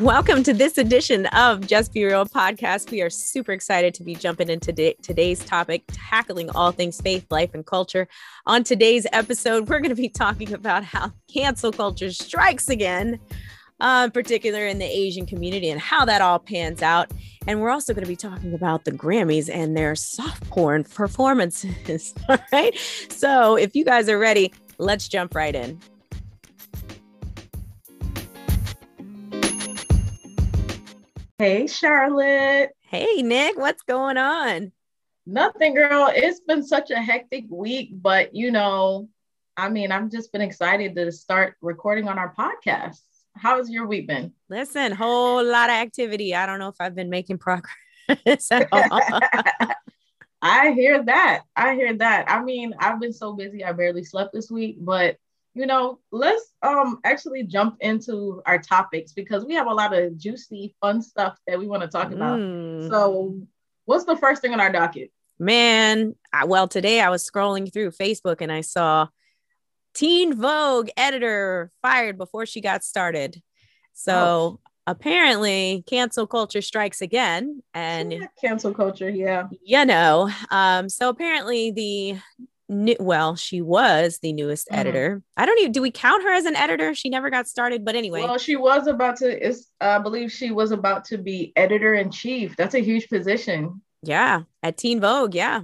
Welcome to this edition of Just Be Real podcast. We are super excited to be jumping into today's topic, tackling all things faith, life, and culture. On today's episode, we're going to be talking about how cancel culture strikes again, uh, particular in the Asian community, and how that all pans out. And we're also going to be talking about the Grammys and their soft porn performances. all right. So if you guys are ready, let's jump right in. Hey, Charlotte. Hey, Nick. What's going on? Nothing, girl. It's been such a hectic week, but you know, I mean, I've just been excited to start recording on our podcast. How's your week been? Listen, whole lot of activity. I don't know if I've been making progress I hear that. I hear that. I mean, I've been so busy, I barely slept this week, but you know, let's um actually jump into our topics because we have a lot of juicy, fun stuff that we want to talk about. Mm. So, what's the first thing on our docket? Man, I, well, today I was scrolling through Facebook and I saw Teen Vogue editor fired before she got started. So, oh. apparently, cancel culture strikes again. And yeah, cancel culture, yeah. You know, um, so apparently the new, well, she was the newest mm-hmm. editor. I don't even do we count her as an editor? She never got started, but anyway. Well, she was about to is I believe she was about to be editor in chief. That's a huge position. Yeah, at Teen Vogue, yeah.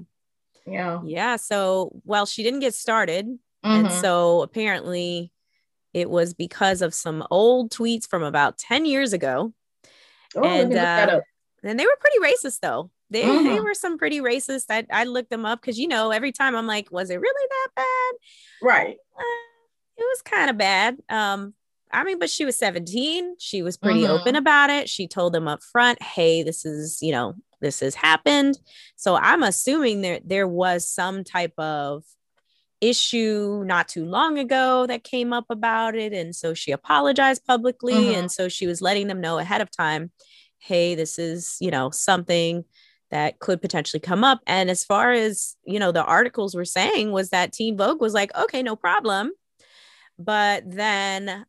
Yeah. Yeah, so well, she didn't get started. Mm-hmm. And so apparently it was because of some old tweets from about 10 years ago. Oh, and uh, and they were pretty racist though. They, mm-hmm. they were some pretty racist. I, I looked them up because, you know, every time I'm like, was it really that bad? Right. Uh, it was kind of bad. Um, I mean, but she was 17. She was pretty mm-hmm. open about it. She told them up front, hey, this is, you know, this has happened. So I'm assuming there there was some type of issue not too long ago that came up about it. And so she apologized publicly. Mm-hmm. And so she was letting them know ahead of time, hey, this is, you know, something that could potentially come up. And as far as, you know, the articles were saying was that Teen Vogue was like, okay, no problem. But then uh,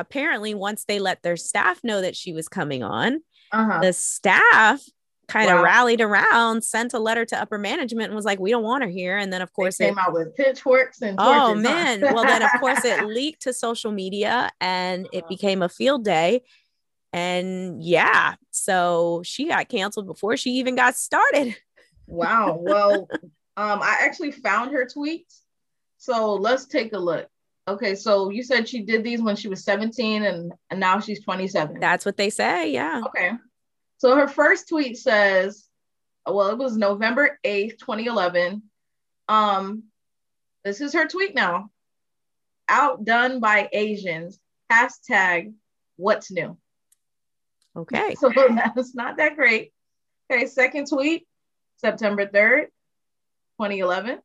apparently, once they let their staff know that she was coming on, uh-huh. the staff kind of wow. rallied around, sent a letter to upper management and was like, we don't want her here. And then, of course, they came it, out with pitchforks and oh, man. well, then, of course, it leaked to social media and it uh-huh. became a field day. And yeah, so she got canceled before she even got started. wow. Well, um, I actually found her tweets. So let's take a look. Okay, so you said she did these when she was 17 and, and now she's 27. That's what they say, yeah. Okay. So her first tweet says, well, it was November 8th, 2011. Um, this is her tweet now. Outdone by Asians. Hashtag what's new. Okay. So that's not that great. Okay, second tweet, September 3rd, 2011.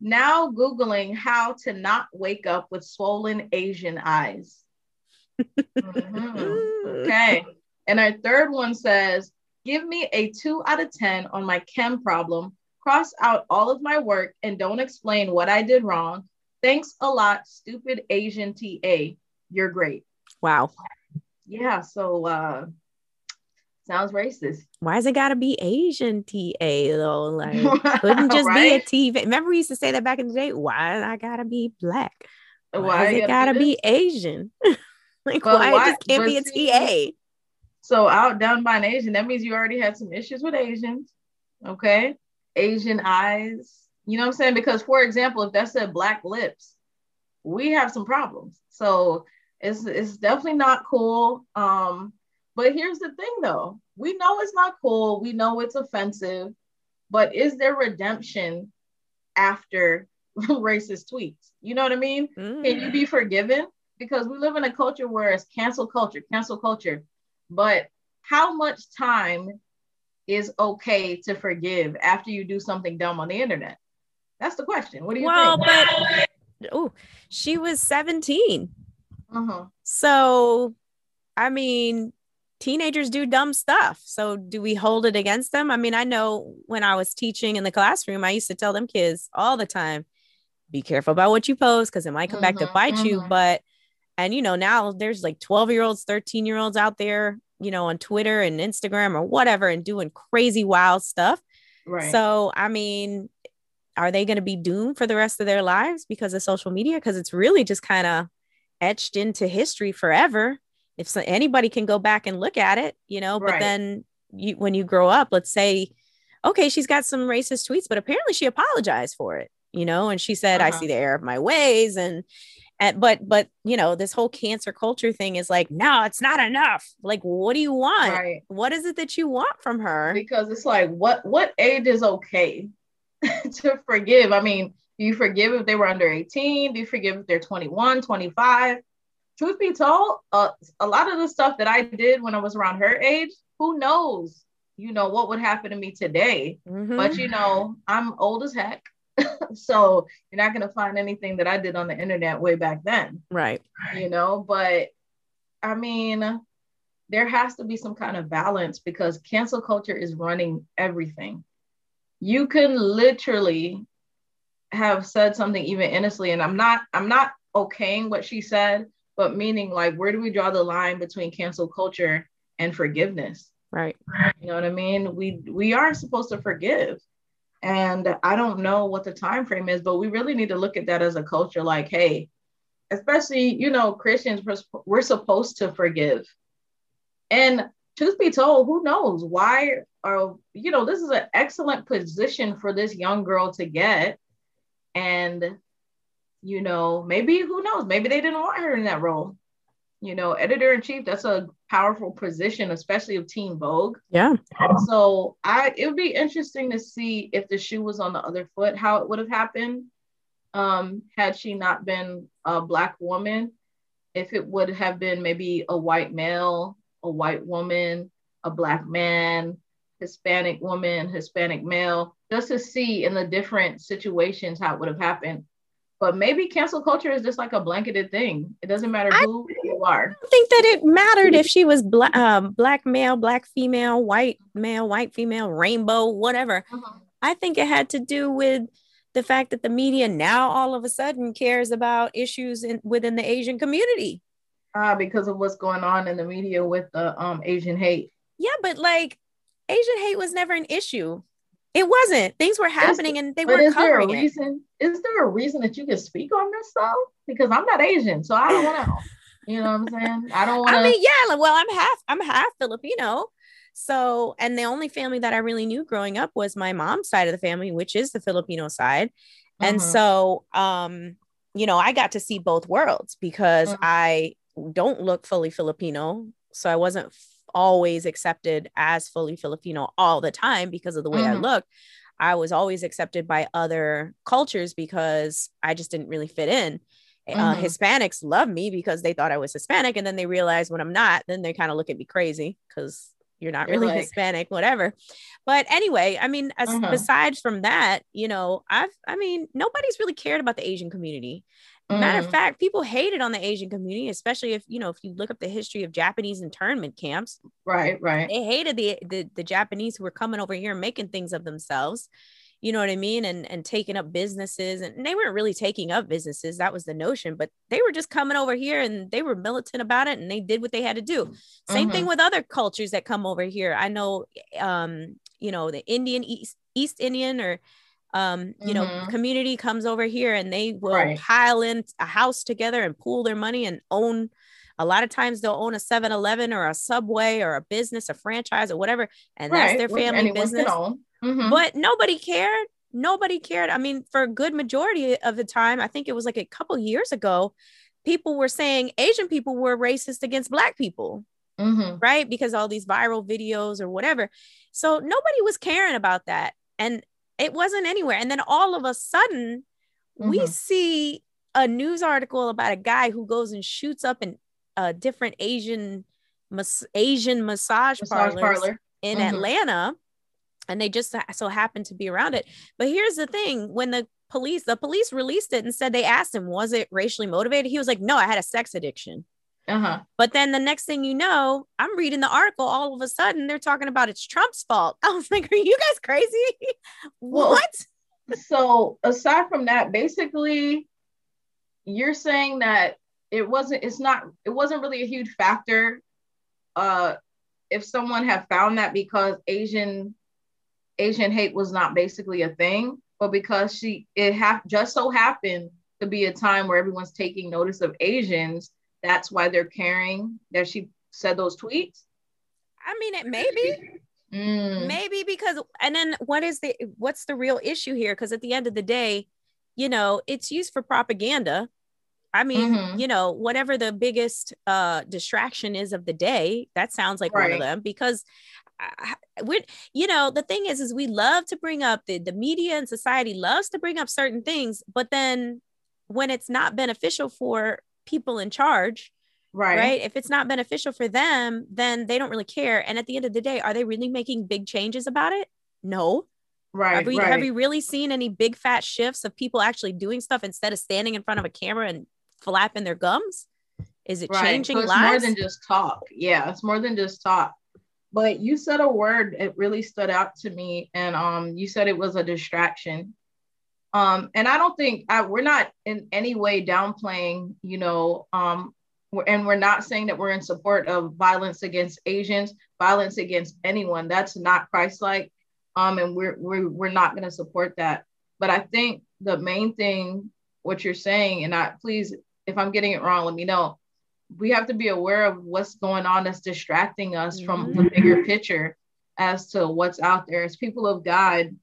Now Googling how to not wake up with swollen Asian eyes. mm-hmm. Okay. And our third one says, give me a two out of 10 on my chem problem, cross out all of my work, and don't explain what I did wrong. Thanks a lot, stupid Asian TA. You're great. Wow yeah, so uh sounds racist. Why's it gotta be Asian TA though? Like couldn't just right? be a TV. Remember we used to say that back in the day? Why I gotta be black? Why, why it gotta be Asian? like why, why, it just can't be a see, TA? So out down by an Asian, that means you already had some issues with Asians. Okay. Asian eyes. You know what I'm saying? Because for example, if that said black lips, we have some problems. So it's it's definitely not cool. Um, but here's the thing though. We know it's not cool. We know it's offensive, but is there redemption after racist tweets? You know what I mean? Mm. Can you be forgiven? Because we live in a culture where it's cancel culture, cancel culture. But how much time is okay to forgive after you do something dumb on the internet? That's the question. What do you well, think? Well, but oh, she was 17. Uh-huh. So, I mean, teenagers do dumb stuff. So, do we hold it against them? I mean, I know when I was teaching in the classroom, I used to tell them kids all the time be careful about what you post because it might come back to mm-hmm, bite mm-hmm. you. But and you know now there's like 12 year olds 13 year olds out there you know on twitter and instagram or whatever and doing crazy wild stuff right so i mean are they going to be doomed for the rest of their lives because of social media because it's really just kind of etched into history forever. If so, anybody can go back and look at it you know but then you when you grow up let's say okay she's got some racist tweets but apparently she apologized for it you know and she said uh-huh. i see the error of my ways and and but but you know this whole cancer culture thing is like no it's not enough. Like what do you want? Right. what is it that you want from her? Because it's like what what age is okay to forgive? I mean do you forgive if they were under 18 do you forgive if they're 21 25 truth be told uh, a lot of the stuff that i did when i was around her age who knows you know what would happen to me today mm-hmm. but you know i'm old as heck so you're not going to find anything that I did on the internet way back then. Right. You know, but I mean, there has to be some kind of balance because cancel culture is running everything. You can literally have said something even innocently, and I'm not, I'm not okaying what she said, but meaning like, where do we draw the line between cancel culture and forgiveness? Right. You know what I mean? We we are supposed to forgive and I don't know what the time frame is, but we really need to look at that as a culture. Like, hey, especially you know Christians, we're, supposed to forgive. And truth be told, who knows why? Or you know, this is an excellent position for this young girl to get, and you know, maybe who knows? Maybe they didn't want her in that role you know, editor in chief, that's a powerful position, especially of Teen Vogue. Yeah. So I it would be interesting to see if the shoe was on the other foot, how it would have happened um, had she not been a black woman. If it would have been maybe a white male, a white woman, a black man, Hispanic woman, Hispanic male, just to see in the different situations how it would have happened. But maybe cancel culture is just like a blanketed thing. It doesn't matter who I, you are. I don't think that it mattered if she was black, um, black male, black female, white male, white female, rainbow, whatever. Uh-huh. I think it had to do with the fact that the media now all of a sudden cares about issues in, within the Asian community. Uh, because of what's going on in the media with the um, Asian hate. Yeah, but like Asian hate was never an issue. It wasn't. Things were happening and they weren't covering there a reason, it. Is there a reason that you can speak on this though? Because I'm not Asian, so I don't know. you know what I'm saying? I don't want I mean, yeah, well, I'm half I'm half Filipino. So, and the only family that I really knew growing up was my mom's side of the family, which is the Filipino side. And mm-hmm. so, um, you know, I got to see both worlds because mm-hmm. I don't look fully Filipino. So I wasn't always accepted as fully Filipino all the time because of the way mm-hmm. I look. I was always accepted by other cultures because I just didn't really fit in. Uh, mm-hmm. Uh, Hispanics love me because they thought I was Hispanic, and then they realize when I'm not, then they kind of look at me crazy because you're not really like, Hispanic, whatever. But anyway, I mean, as, uh-huh. besides from that, you know, I've, I mean, nobody's really cared about the Asian community. Mm. Matter of mm. fact, people hated on the Asian community, especially if you know if you look up the history of Japanese internment camps. Right, right. They hated the the, the Japanese who were coming over here and making things of themselves. You know what I mean? And and taking up businesses, and they weren't really taking up businesses. That was the notion, but they were just coming over here and they were militant about it, and they did what they had to do. Same mm-hmm. thing with other cultures that come over here. I know, um, you know, the Indian East East Indian or um, you mm-hmm. know, community comes over here and they will right. pile in a house together and pool their money and own. A lot of times they'll own a 7 Eleven or a Subway or a business, a franchise or whatever. And right. that's their family business. Mm-hmm. But nobody cared. Nobody cared. I mean, for a good majority of the time, I think it was like a couple years ago, people were saying Asian people were racist against Black people. Mm-hmm. Right. Because all these viral videos or whatever. So nobody was caring about that. And it wasn't anywhere. And then all of a sudden, mm-hmm. we see a news article about a guy who goes and shoots up in a different Asian mas- Asian massage, massage parlor. in mm-hmm. Atlanta, and they just so happened to be around it. But here's the thing: when the police the police released it and said they asked him, was it racially motivated? He was like, no, I had a sex addiction. Uh-huh. But then the next thing you know, I'm reading the article. All of a sudden, they're talking about it's Trump's fault. I was like, "Are you guys crazy? what?" so, aside from that, basically, you're saying that it wasn't it's not it wasn't really a huge factor uh if someone had found that because asian asian hate was not basically a thing but because she it have just so happened to be a time where everyone's taking notice of asians that's why they're caring that she said those tweets i mean it maybe mm. maybe because and then what is the what's the real issue here because at the end of the day you know it's used for propaganda I mean, mm-hmm. you know, whatever the biggest uh, distraction is of the day, that sounds like right. one of them because we you know the thing is is we love to bring up the, the media and society loves to bring up certain things but then when it's not beneficial for people in charge right right if it's not beneficial for them then they don't really care and at the end of the day are they really making big changes about it no right have we right. have we really seen any big fat shifts of people actually doing stuff instead of standing in front of a camera and flapping their gums? Is it right. changing so it's lives? more than just talk. Yeah, it's more than just talk. But you said a word it really stood out to me, and um, you said it was a distraction. Um, and I don't think I, we're not in any way downplaying, you know, um, and we're not saying that we're in support of violence against Asians, violence against anyone. That's not Christ-like, um, and we're we're we're not going to support that. But I think the main thing, what you're saying, and I please if I'm getting it wrong, let me know. We have to be aware of what's going on that's distracting us mm-hmm. from the bigger picture as to what's out there. As people of God,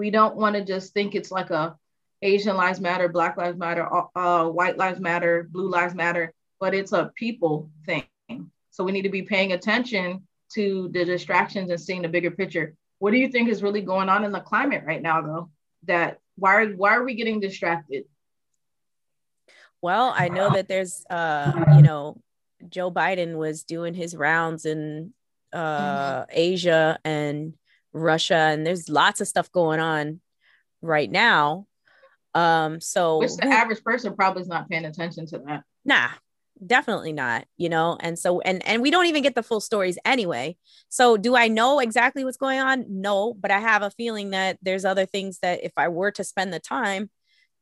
we don't want to just think it's like a Asian lives matter, Black lives matter, uh, white lives matter, blue lives matter, but it's a people thing. So we need to be paying attention to the distractions and seeing the bigger picture. What do you think is really going on in the climate right now, though? That why are, why are we getting distracted? Well, I know that there's, uh, you know, Joe Biden was doing his rounds in uh, mm-hmm. Asia and Russia, and there's lots of stuff going on right now. Um, so which the average person probably is not paying attention to that. Nah, definitely not. You know, and so and and we don't even get the full stories anyway. So do I know exactly what's going on? No, but I have a feeling that there's other things that if I were to spend the time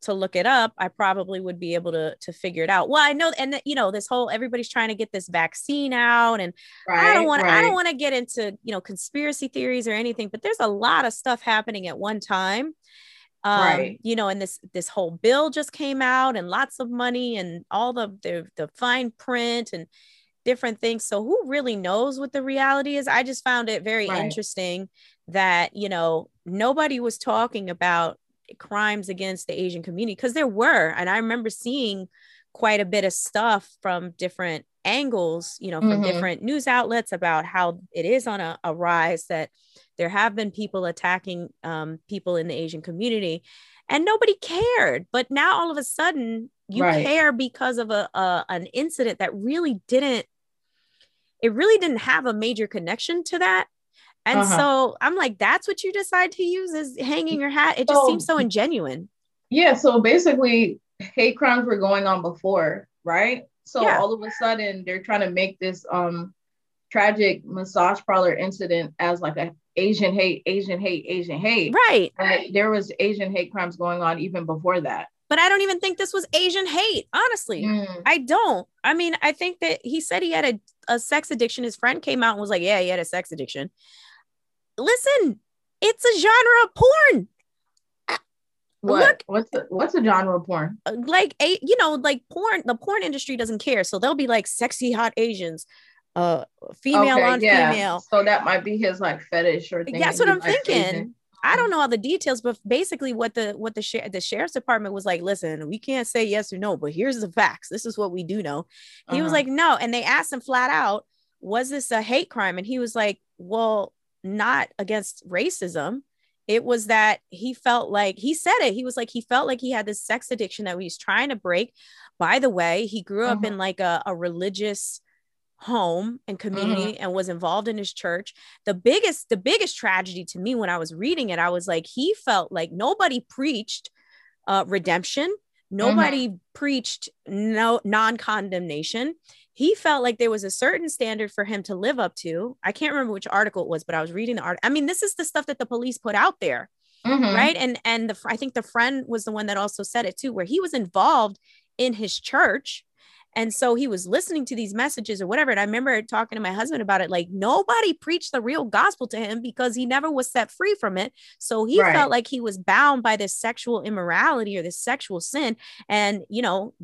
to look it up, I probably would be able to to figure it out. Well, I know, and you know, this whole everybody's trying to get this vaccine out, and right, I don't want right. I don't want to get into you know conspiracy theories or anything, but there's a lot of stuff happening at one time. Um, right. You know, and this this whole bill just came out, and lots of money, and all the the, the fine print and different things. So who really knows what the reality is? I just found it very right. interesting that you know nobody was talking about crimes against the Asian community because there were, and I remember seeing quite a bit of stuff from different angles, you know, from mm-hmm. different news outlets about how it is on a, a rise that there have been people attacking um, people in the Asian community, and nobody cared. But now all of a sudden, you right. care because of a, a an incident that really didn't. It really didn't have a major connection to that and uh-huh. so I'm like, that's what you decide to use as hanging your hat. It just so, seems so ingenuine. Yeah. So basically, hate crimes were going on before, right? So yeah. all of a sudden, they're trying to make this um tragic massage parlor incident as like a Asian hate, Asian hate, Asian hate. Right. But there was Asian hate crimes going on even before that. But I don't even think this was Asian hate, honestly. Mm. I don't. I mean, I think that he said he had a, a sex addiction. His friend came out and was like, Yeah, he had a sex addiction listen, it's a genre of porn. What? Look, what's the, what's a genre of porn? Uh, like a you know, like porn. The porn industry doesn't care, so they'll be like sexy hot Asians, uh, female okay, on yeah. female. So that might be his like fetish or thing. That's what I'm thinking. I don't know all the details, but basically, what the what the the sheriff's department was like, listen, we can't say yes or no, but here's the facts. This is what we do know. He uh-huh. was like, no, and they asked him flat out, was this a hate crime? And he was like, well, not against racism. It was that he felt like he said it. He was like, he felt like he had this sex addiction that he was trying to break. By the way, he grew up in mm-hmm. like a, a religious home and community mm-hmm. and was involved in his church the biggest the biggest tragedy to me when i was reading it i was like he felt like nobody preached uh redemption nobody mm-hmm. preached no non-condemnation he felt like there was a certain standard for him to live up to. I can't remember which article it was, but I was reading the article. I mean, this is the stuff that the police put out there. Mm-hmm. Right. And and the I think the friend was the one that also said it too, where he was involved in his church And so he was listening to these messages or whatever. And I remember talking to my husband about it. Like nobody preached the real gospel to him because he never was set free from it. So he right. felt like he was bound by this sexual immorality or this sexual sin. And, you know,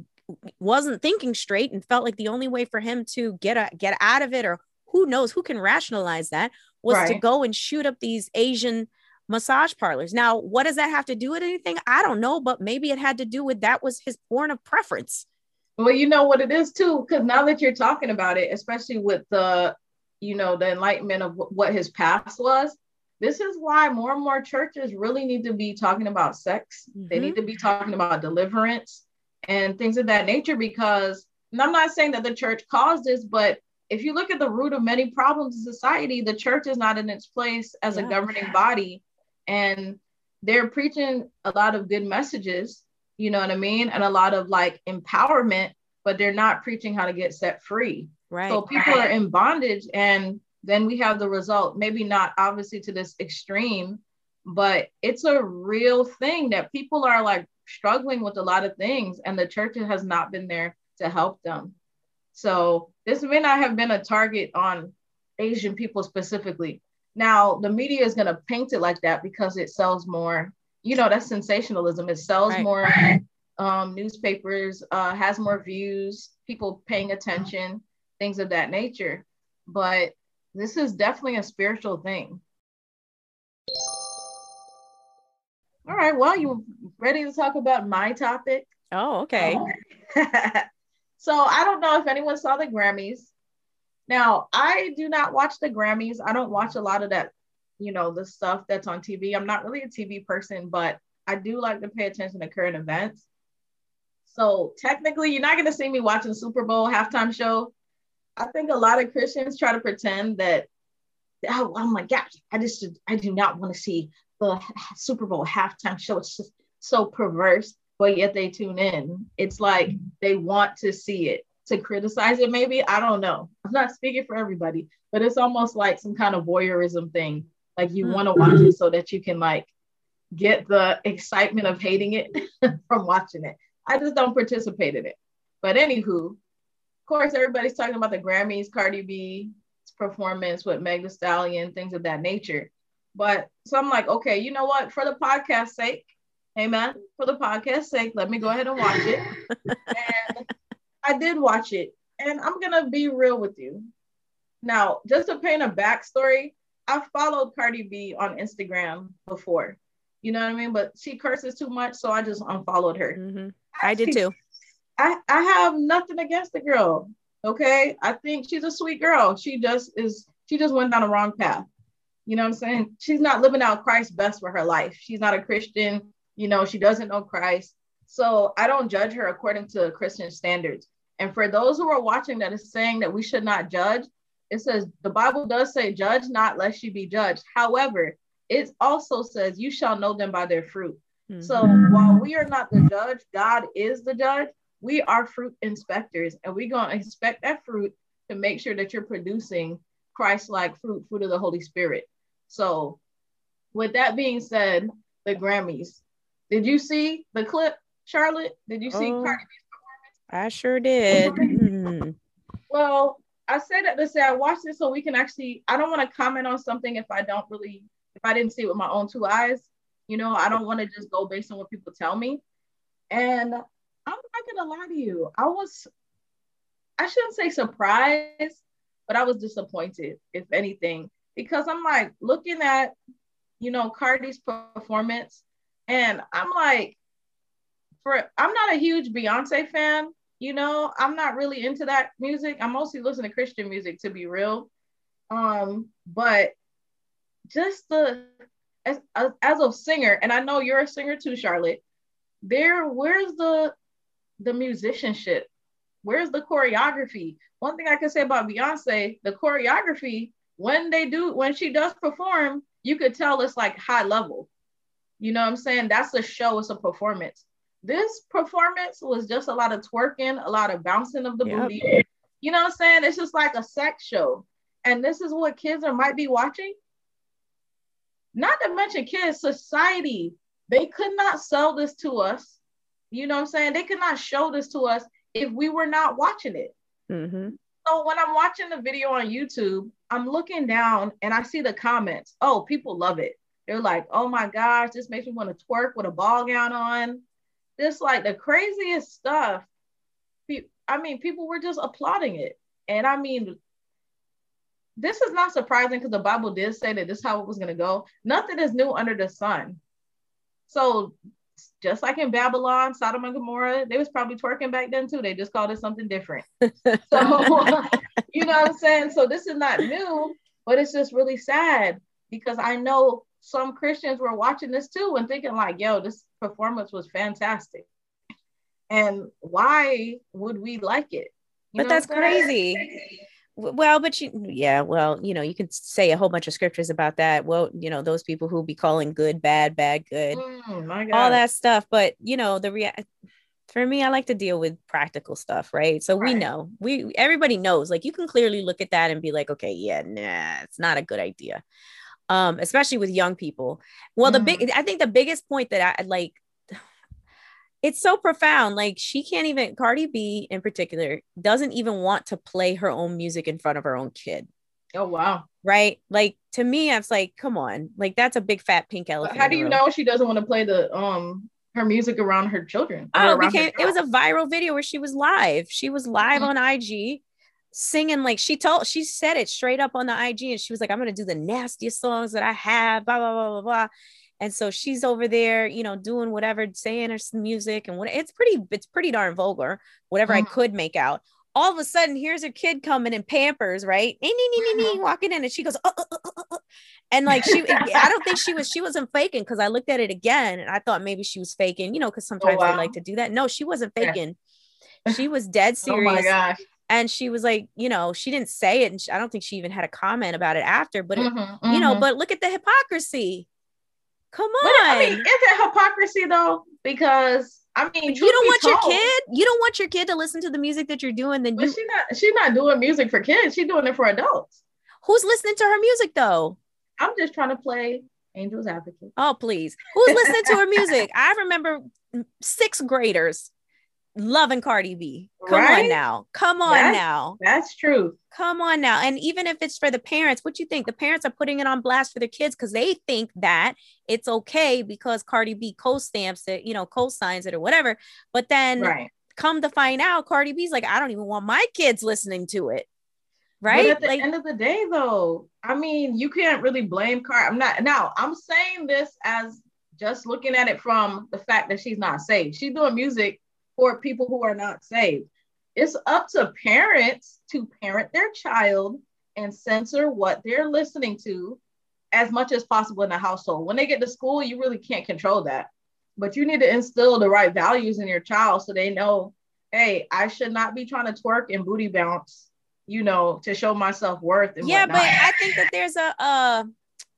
wasn't thinking straight and felt like the only way for him to get a, get out of it or who knows who can rationalize that was right. to go and shoot up these Asian massage parlors. Now, what does that have to do with anything? I don't know, but maybe it had to do with that was his porn of preference. Well, you know what it is too, because now that you're talking about it, especially with the, you know, the enlightenment of what his past was, this is why more and more churches really need to be talking about sex. Mm-hmm. They need to be talking about deliverance and things of that nature because I'm not saying that the church caused this, but if you look at the root of many problems in society, the church is not in its place as yeah. a governing body. And they're preaching a lot of good messages, you know what I mean? And a lot of like empowerment, but they're not preaching how to get set free. Right. So people right. are in bondage. And then we have the result, maybe not obviously to this extreme, but it's a real thing that people are like struggling with a lot of things, and the church has not been there to help them. So this may not have been a target on Asian people specifically. Now, the media is going to paint it like that because it sells more. You know, that's sensationalism. It sells right. more um, newspapers, uh, has more views, people paying attention, things of that nature. But this is definitely a spiritual thing. All right. Well, you ready to talk about my topic? Oh, okay. So I don't know if anyone saw the Grammys. Now, I do not watch the Grammys. I don't watch a lot of that, you know, the stuff that's on TV. I'm not really a TV person, but I do like to pay attention to current events. So technically, you're not going to see me watching Super Bowl halftime show. I think a lot of Christians try to pretend that, oh, oh my gosh, I just, I do not want to see the Super Bowl halftime show. It's just so perverse but yet they tune in. It's like they want to see it, to criticize it, maybe. I don't know. I'm not speaking for everybody, but it's almost like some kind of voyeurism thing. Like you want to mm-hmm. watch it so that you can like get the excitement of hating it from watching it. I just don't participate in it. But anywho, of course, everybody's talking about the Grammys, Cardi B's performance with Meg Thee Stallion, things of that nature. But so I'm like, okay, you know what? For the podcast sake, Amen. For the podcast sake, let me go ahead and watch it. and I did watch it. And I'm going to be real with you. Now, just to paint a backstory, I followed Cardi B on Instagram before. You know what I mean? But she curses too much, so I just unfollowed her. Mm-hmm. I did too. I, I have nothing against the girl. Okay. I think she's a sweet girl. She just is, she just went down the wrong path. You know what I'm saying? She's not living out Christ's best for her life. She's not a Christian. You know, she doesn't know Christ. So I don't judge her according to Christian standards. And for those who are watching that is saying that we should not judge, it says the Bible does say, judge not lest you be judged. However, it also says, you shall know them by their fruit. Mm-hmm. So while we are not the judge, God is the judge. We are fruit inspectors, and we're going to inspect that fruit to make sure that you're producing Christ like fruit, fruit of the Holy Spirit. So, with that being said, the Grammys, did you see the clip, Charlotte? Did you see oh, Cardi B's performance? I sure did. Mm-hmm. Well, I said that to say I watched it so we can actually. I don't want to comment on something if I don't really, if I didn't see it with my own two eyes. You know, I don't want to just go based on what people tell me. And I'm not gonna lie to you, I was, I shouldn't say surprised, but I was disappointed, if anything, because I'm like looking at, you know, Cardi's performance and I'm like, for I'm not a huge Beyonce fan, you know, I'm not really into that music. I'm mostly listening to Christian music to be real. Um, but just the as, as, as a singer, and I know you're a singer too, Charlotte. There, where's the the musicianship? Where's the choreography? One thing I can say about Beyonce, the choreography, when they do, when she does perform, you could tell it's like high level. You know what I'm saying? That's a show, it's a performance. This performance was just a lot of twerking, a lot of bouncing of the yep. booty. You know what I'm saying? It's just like a sex show. And this is what kids are might be watching. Not to mention kids, society, they could not sell this to us. You know what I'm saying? They could not show this to us if we were not watching it. Mm-hmm. So when I'm watching the video on YouTube, I'm looking down and I see the comments. Oh, people love it. They're like, oh my gosh, this makes me want to twerk with a ball gown on. This like the craziest stuff. I mean, people were just applauding it. And I mean, this is not surprising because the Bible did say that this is how it was going to go. Nothing is new under the sun. So just like in Babylon, Sodom and Gomorrah, they was probably twerking back then too. They just called it something different. So you know what I'm saying? So this is not new, but it's just really sad because I know some Christians were watching this too and thinking like, yo, this performance was fantastic. And why would we like it? You but that's crazy well but you yeah well you know you can say a whole bunch of scriptures about that well you know those people who be calling good bad bad good mm, all that stuff but you know the rea- for me i like to deal with practical stuff right so right. we know we everybody knows like you can clearly look at that and be like okay yeah nah it's not a good idea um especially with young people well mm. the big mm-hmm. i think the biggest point that i like it's so profound. Like she can't even Cardi B in particular doesn't even want to play her own music in front of her own kid. Oh wow. Right? Like to me, I was like, come on, like that's a big fat pink elephant. How do you know she doesn't want to play the um her music around her children? Oh, became it was a viral video where she was live. She was live mm-hmm. on IG singing like she told she said it straight up on the IG and she was like, I'm gonna do the nastiest songs that I have, blah blah blah blah blah. And so she's over there, you know, doing whatever, saying her music and what it's pretty, it's pretty darn vulgar, whatever mm-hmm. I could make out. All of a sudden, here's her kid coming in Pampers, right? Mm-hmm. Walking in, and she goes, uh, uh, uh, and like she, I don't think she was, she wasn't faking because I looked at it again and I thought maybe she was faking, you know, because sometimes oh, wow. they like to do that. No, she wasn't faking. She was dead serious. oh my gosh and she was like you know she didn't say it and she, i don't think she even had a comment about it after but it, mm-hmm, you know mm-hmm. but look at the hypocrisy Come on. But, I mean, is it hypocrisy though? Because I mean, you don't want told, your kid. You don't want your kid to listen to the music that you're doing. Then you. She's not. She's not doing music for kids. She's doing it for adults. Who's listening to her music though? I'm just trying to play Angel's Advocate. Oh please, who's listening to her music? I remember sixth graders loving Cardi B. Come right? on now. Come on that's, now. That's true. Come on now. And even if it's for the parents, what do you think? The parents are putting it on blast for their kids because they think that it's okay because Cardi B co-stamps it, you know, co-signs it or whatever. But then right. come to find out, Cardi B's like, I don't even want my kids listening to it. Right. But at the like, end of the day, though, I mean, you can't really blame Cardi. I'm not now, I'm saying this as just looking at it from the fact that she's not safe. She's doing music for people who are not saved. It's up to parents to parent their child and censor what they're listening to as much as possible in the household. When they get to school, you really can't control that. But you need to instill the right values in your child so they know, hey, I should not be trying to twerk and booty bounce, you know, to show myself worth. Yeah, whatnot. but I think that there's a uh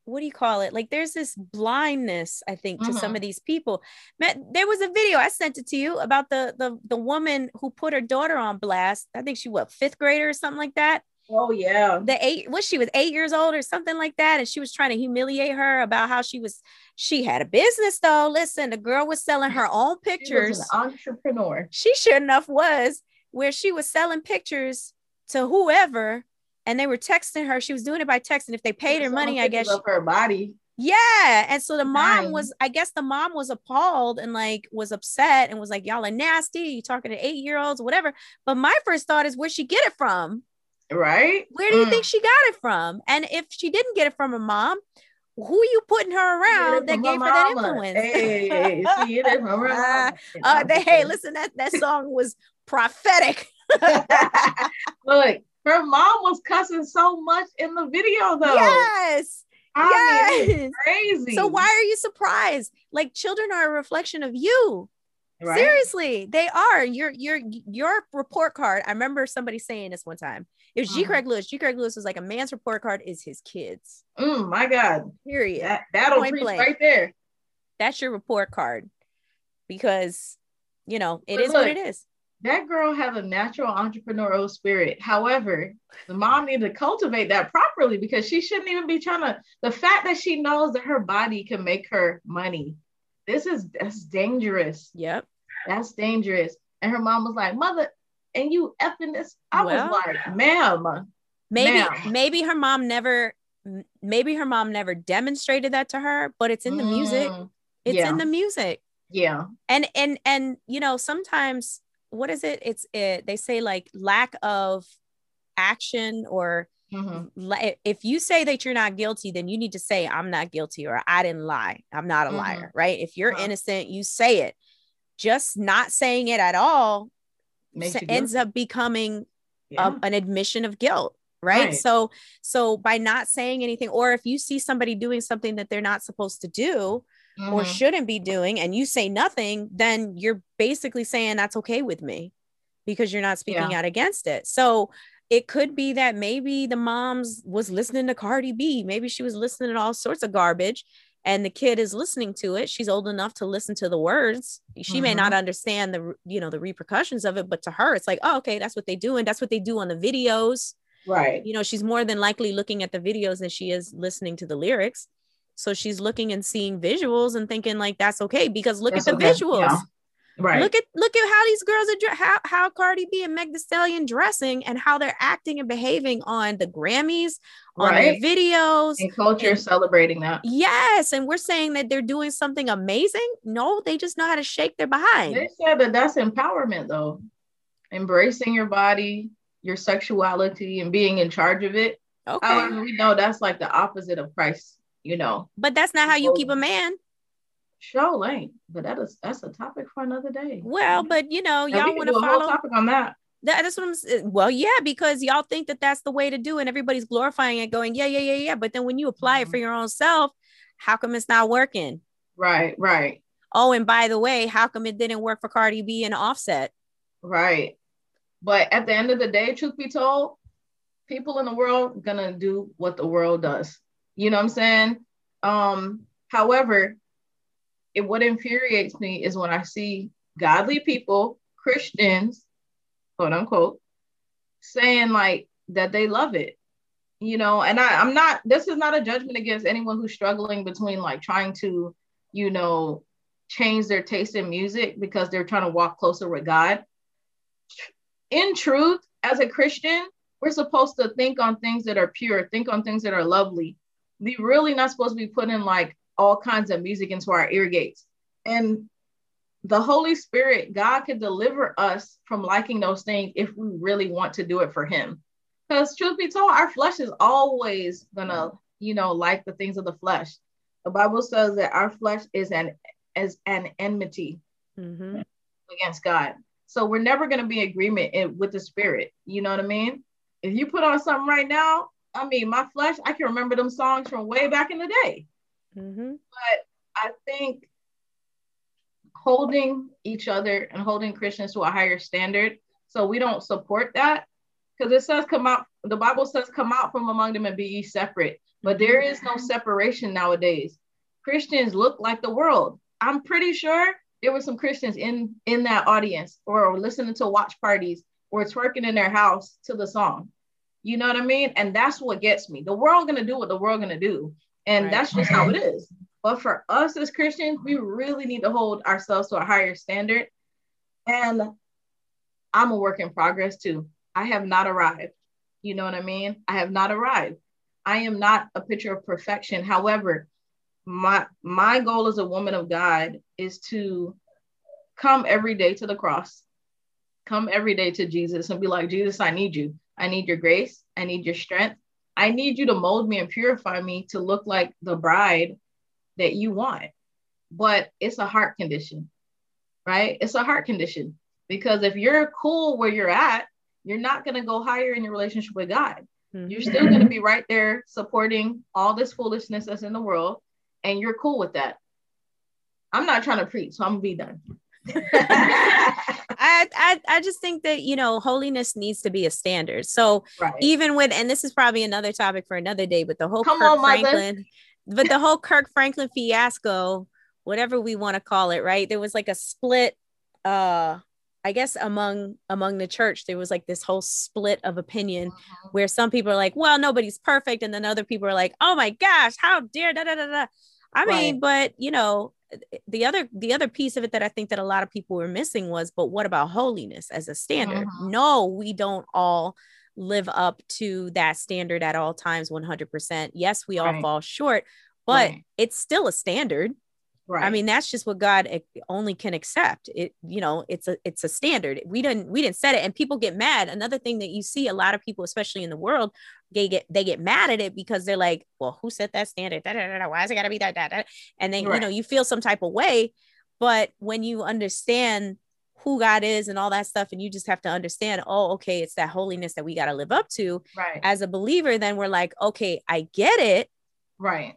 what do you call it? Like there's this blindness, I think, to mm-hmm. some of these people. Man, There was a video I sent it to you about the the the woman who put her daughter on blast. I think she what fifth grader or something like that. Oh yeah. The eight was she was eight years old or something like that. And she was trying to humiliate her about how she was she had a business though. Listen, the girl was selling her own pictures. entrepreneur. She sure enough was where she was selling pictures to whoever and they were texting her. She was doing it by text, and if they paid her money, I guess of her body. Yeah, and so the mom was, I guess the mom was appalled and like was upset and was like, "Y'all are nasty. You talking to eight year olds, whatever." But my first thought is, where she get it from? Right? Where do you mm. think she got it from? And if she didn't get it from her mom, who are you putting her around that gave her that influence? Hey, from her uh, uh, they, hey, listen, that that song was prophetic. Look, her mom was cussing so much in the video, though. Yes. I yes. Mean, crazy. So why are you surprised? Like children are a reflection of you. Right? Seriously, they are. Your your your report card. I remember somebody saying this one time. It was G. Mm. Craig Lewis. G. Craig Lewis was like a man's report card is his kids. Mm, my God. Period. That, that'll preach right there. That's your report card, because you know it but is look, what it is that girl has a natural entrepreneurial spirit. However, the mom needs to cultivate that properly because she shouldn't even be trying to. The fact that she knows that her body can make her money, this is that's dangerous. Yep, that's dangerous. And her mom was like, "Mother, and you effing this. I well, was like, ma'am. Maybe ma'am. maybe her mom never maybe her mom never demonstrated that to her, but it's in the music. Mm, it's yeah. in the music. Yeah. And and and you know, sometimes what is it? It's it they say like lack of action or mm-hmm. if you say that you're not guilty, then you need to say I'm not guilty or I didn't lie. I'm not a mm-hmm. liar, right? If you're uh-huh. innocent, you say it. Just not saying it at all ends up becoming yeah. a, an admission of guilt right? right? So so by not saying anything or if you see somebody doing something that they're not supposed to do mm-hmm. or shouldn't be doing and you say nothing, then you're basically saying that's okay with me because you're not speaking yeah. out against it. So it could be that maybe the mom's was listening to Cardi B, maybe she was listening to all sorts of garbage and the kid is listening to it she's old enough to listen to the words she mm-hmm. may not mm-hmm. understand the you know the repercussions of it but to her it's like oh okay that's what they do and that's what they do on the videos right you know she's more than likely looking at the videos than she is listening to the lyrics so she's looking and seeing visuals and thinking like that's okay because look that's at the okay. visuals yeah. Right. Look at look at how these girls are how how Cardi B and Meg Thee Stallion dressing and how they're acting and behaving on the Grammys, on right. their videos. And culture and, celebrating that. Yes, and we're saying that they're doing something amazing. No, they just know how to shake their behind. They said that that's empowerment though. Embracing your body, your sexuality and being in charge of it. Okay. However, we know that's like the opposite of Christ, you know. But that's not how you keep a man. Show ain't, but that is that's a topic for another day. Well, but you know, y'all want to follow topic on that. That, that's what I'm saying. Well, yeah, because y'all think that that's the way to do, and everybody's glorifying it, going, yeah, yeah, yeah, yeah. But then when you apply mm-hmm. it for your own self, how come it's not working? Right, right. Oh, and by the way, how come it didn't work for Cardi B and Offset? Right. But at the end of the day, truth be told, people in the world gonna do what the world does. You know what I'm saying? Um, however, it what infuriates me is when I see godly people, Christians, quote unquote, saying like that they love it. You know, and I, I'm not this is not a judgment against anyone who's struggling between like trying to, you know, change their taste in music because they're trying to walk closer with God. In truth, as a Christian, we're supposed to think on things that are pure, think on things that are lovely. We really not supposed to be putting like all kinds of music into our ear gates. And the Holy Spirit, God can deliver us from liking those things if we really want to do it for Him. Because truth be told, our flesh is always gonna, you know, like the things of the flesh. The Bible says that our flesh is an as an enmity mm-hmm. against God. So we're never gonna be in agreement in, with the spirit. You know what I mean? If you put on something right now, I mean, my flesh, I can remember them songs from way back in the day. Mm-hmm. But I think holding each other and holding Christians to a higher standard, so we don't support that because it says come out. The Bible says come out from among them and be ye separate. But there is no separation nowadays. Christians look like the world. I'm pretty sure there were some Christians in in that audience or listening to watch parties or twerking in their house to the song. You know what I mean? And that's what gets me. The world gonna do what the world gonna do. And right. that's just how it is. But for us as Christians, we really need to hold ourselves to a higher standard. And I'm a work in progress too. I have not arrived. You know what I mean? I have not arrived. I am not a picture of perfection. However, my my goal as a woman of God is to come every day to the cross. Come every day to Jesus and be like, Jesus, I need you. I need your grace. I need your strength. I need you to mold me and purify me to look like the bride that you want. But it's a heart condition, right? It's a heart condition because if you're cool where you're at, you're not going to go higher in your relationship with God. Mm-hmm. You're still going to be right there supporting all this foolishness that's in the world, and you're cool with that. I'm not trying to preach, so I'm gonna be done. I, I I just think that you know holiness needs to be a standard. So right. even with and this is probably another topic for another day, but the whole Come Kirk on, Franklin, but the whole Kirk Franklin fiasco, whatever we want to call it, right? There was like a split uh I guess among among the church there was like this whole split of opinion uh-huh. where some people are like, well, nobody's perfect, and then other people are like, oh my gosh, how dare da da da da. I right. mean, but you know, the other the other piece of it that I think that a lot of people were missing was, but what about holiness as a standard? Mm-hmm. No, we don't all live up to that standard at all times 100%. Yes, we all right. fall short, but right. it's still a standard. Right. I mean, that's just what God eh, only can accept. It, you know, it's a it's a standard. We didn't we didn't set it, and people get mad. Another thing that you see a lot of people, especially in the world, they get they get mad at it because they're like, well, who set that standard? Da, da, da, Why is it gotta be that? Da, da? And then right. you know you feel some type of way, but when you understand who God is and all that stuff, and you just have to understand, oh, okay, it's that holiness that we got to live up to. Right. As a believer, then we're like, okay, I get it. Right.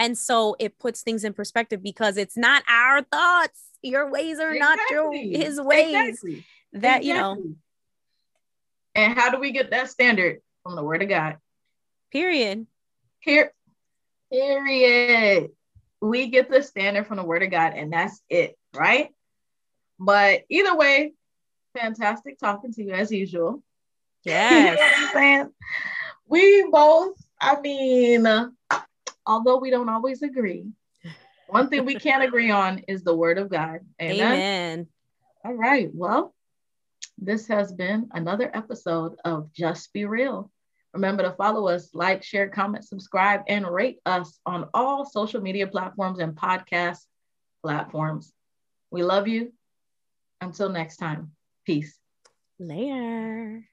And so it puts things in perspective because it's not our thoughts. Your ways are exactly. not your his ways. Exactly. That exactly. you know. And how do we get that standard from the word of God? Period. Here, period. We get the standard from the word of God, and that's it, right? But either way, fantastic talking to you as usual. Yes. you know I'm saying? We both, I mean, although we don't always agree, one thing we can't agree on is the word of God. Amen. Amen. All right. Well, this has been another episode of Just Be Real. Remember to follow us, like, share, comment, subscribe, and rate us on all social media platforms and podcast platforms. We love you. Until next time, peace. Later.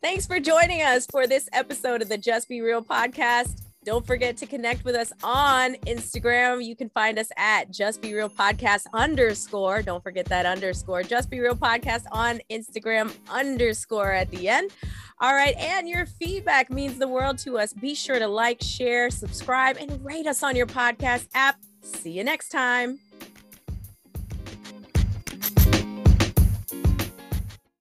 Thanks for joining us for this episode of the Just Be Real podcast. Don't forget to connect with us on Instagram. You can find us at Just Be Real Podcast underscore. Don't forget that underscore. Just Be Real Podcast on Instagram underscore at the end. All right. And your feedback means the world to us. Be sure to like, share, subscribe, and rate us on your podcast app. See you next time.